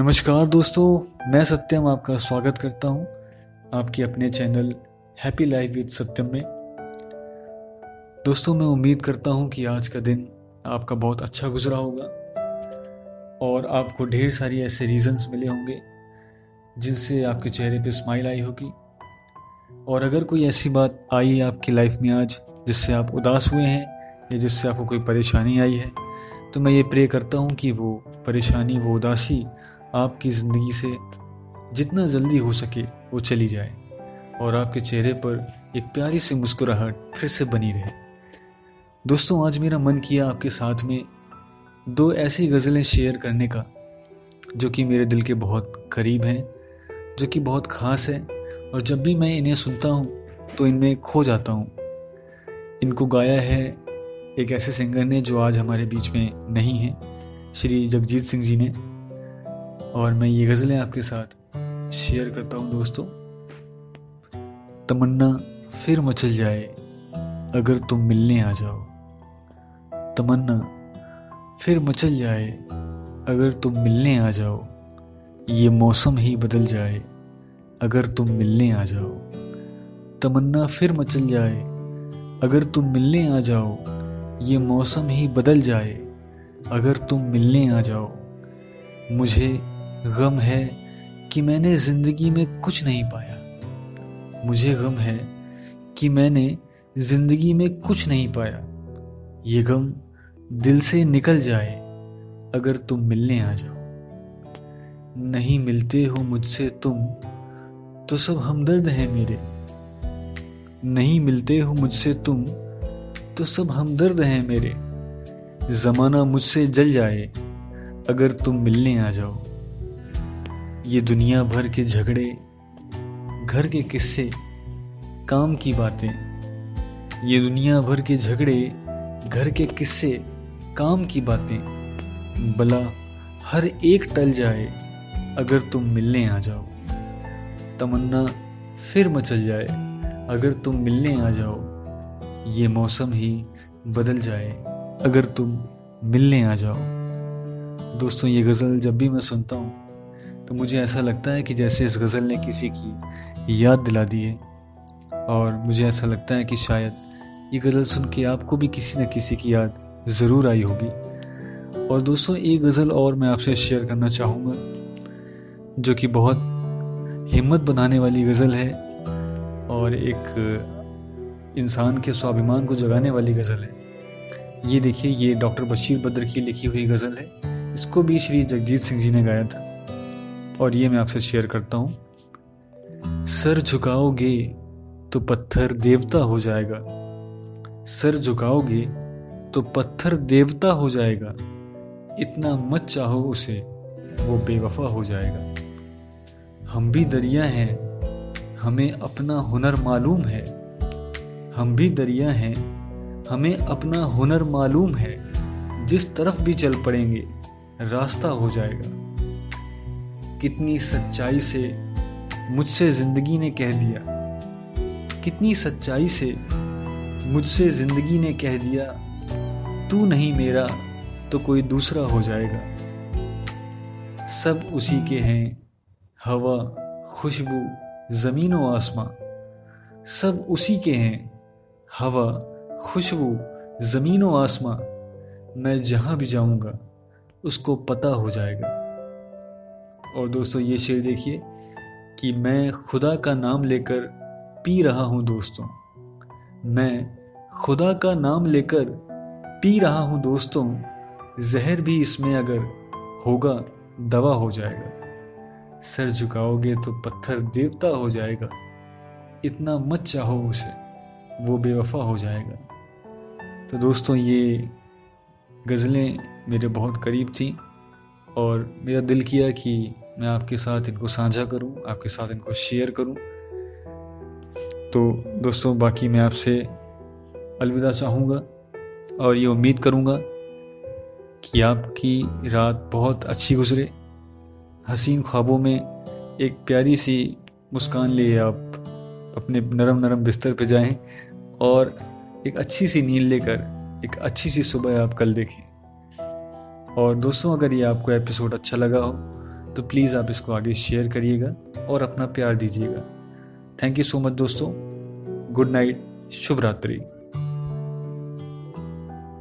नमस्कार दोस्तों, मैं सत्यम आपका स्वागत करता हूँ आपके अपने channel happy life with Satyam में। दोस्तों, मैं उम्मीद करता हूँ कि आज का दिन आपका बहुत अच्छा गुजरा होगा और आपको ढेर सारी ऐसे रीजंस मिले होंगे जिनसे आपके चेहरे पे स्माइल आई होगी। और अगर कोई ऐसी बात आई आपकी लाइफ में आज जिससे आप उदास हुए हैं या जिससे आपको कोई परेशानी आई है तो मैं ये प्रे करता हूँ कि वो परेशानी, वो उदासी आपकी ज़िंदगी से जितना जल्दी हो सके वो चली जाए और आपके चेहरे पर एक प्यारी सी मुस्कुराहट फिर से बनी रहे। दोस्तों, आज मेरा मन किया आपके साथ में दो ऐसी गज़लें शेयर करने का, जो कि मेरे दिल के बहुत करीब हैं, जो कि बहुत ख़ास है, और जब भी मैं इन्हें सुनता हूँ तो इनमें खो जाता हूँ। इनको गाया है एक ऐसे सिंगर ने जो आज हमारे बीच में नहीं है, श्री जगजीत सिंह जी ने। और मैं ये गज़लें आपके साथ शेयर करता हूँ दोस्तों। तमन्ना फिर मचल जाए, अगर तुम मिलने आ जाओ। तमन्ना फिर मचल जाए, अगर तुम मिलने आ जाओ। ये मौसम ही बदल जाए, अगर तुम मिलने आ जाओ। तमन्ना फिर मचल जाए, अगर तुम मिलने आ जाओ। ये मौसम ही बदल जाए, अगर तुम मिलने आ जाओ। मुझे गम है कि मैंने ज़िंदगी में कुछ नहीं पाया। मुझे गम है कि मैंने ज़िंदगी में कुछ नहीं पाया। ये गम दिल से निकल जाए अगर तुम मिलने आ जाओ। नहीं मिलते हो मुझसे तुम तो सब हमदर्द हैं मेरे। नहीं मिलते हो मुझसे तुम तो सब हमदर्द हैं मेरे। ज़माना मुझसे जल जाए अगर तुम मिलने आ जाओ। ये दुनिया भर के झगड़े, घर के किस्से, काम की बातें, ये दुनिया भर के झगड़े, घर के किस्से, काम की बातें। भला हर एक टल जाए, अगर तुम मिलने आ जाओ। तमन्ना फिर मचल जाए, अगर तुम मिलने आ जाओ। ये मौसम ही बदल जाए, अगर तुम मिलने आ जाओ। दोस्तों, ये गज़ल जब भी मैं सुनता हूँ तो मुझे ऐसा लगता है कि जैसे इस गज़ल ने किसी की याद दिला दी है, और मुझे ऐसा लगता है कि शायद ये गज़ल सुन के आपको भी किसी न किसी की याद ज़रूर आई होगी। और दोस्तों एक गज़ल और मैं आपसे शेयर करना चाहूँगा, जो कि बहुत हिम्मत बनाने वाली गज़ल है, और एक इंसान के स्वाभिमान को जगाने वाली गज़ल है। ये देखिए, ये डॉक्टर बशीर बद्र की लिखी हुई गज़ल है। इसको भी श्री जगजीत सिंह जी ने गाया था। और ये मैं आपसे शेयर करता हूँ। सर झुकाओगे तो पत्थर देवता हो जाएगा। सर झुकाओगे तो पत्थर देवता हो जाएगा। इतना मत चाहो उसे, वो बेवफा हो जाएगा। हम भी दरिया हैं, हमें अपना हुनर मालूम है। हम भी दरिया हैं, हमें अपना हुनर मालूम है। जिस तरफ़ भी चल पड़ेंगे, रास्ता हो जाएगा। कितनी सच्चाई से मुझसे ज़िंदगी ने कह दिया। कितनी सच्चाई से मुझसे ज़िंदगी ने कह दिया, तू नहीं मेरा तो कोई दूसरा हो जाएगा। सब उसी के हैं, हवा, खुशबू, ज़मीन व आसमां। सब उसी के हैं, हवा, खुशबू, ज़मीन व आसमां। मैं जहाँ भी जाऊँगा, उसको पता हो जाएगा। और दोस्तों, ये शेर देखिए कि मैं खुदा का नाम लेकर पी रहा हूँ दोस्तों। मैं खुदा का नाम लेकर पी रहा हूँ दोस्तों। जहर भी इसमें अगर होगा, दवा हो जाएगा। सर झुकाओगे तो पत्थर देवता हो जाएगा। इतना मत चाहो उसे, वो बेवफा हो जाएगा। तो दोस्तों, ये गज़लें मेरे बहुत करीब थी और मेरा दिल किया कि मैं आपके साथ इनको साझा करूँ, आपके साथ इनको शेयर करूँ। तो दोस्तों, बाकी मैं आपसे अलविदा चाहूँगा और ये उम्मीद करूँगा कि आपकी रात बहुत अच्छी गुजरे। हसीन ख्वाबों में एक प्यारी सी मुस्कान लिए आप अपने नरम नरम बिस्तर पे जाएँ और एक अच्छी सी नींद लेकर, एक अच्छी सी सुबह आप कल देखें। और दोस्तों, अगर ये आपको एपिसोड अच्छा लगा हो तो प्लीज़ आप इसको आगे शेयर करिएगा और अपना प्यार दीजिएगा। थैंक यू सो मच दोस्तों। गुड नाइट शुभ रात्रि।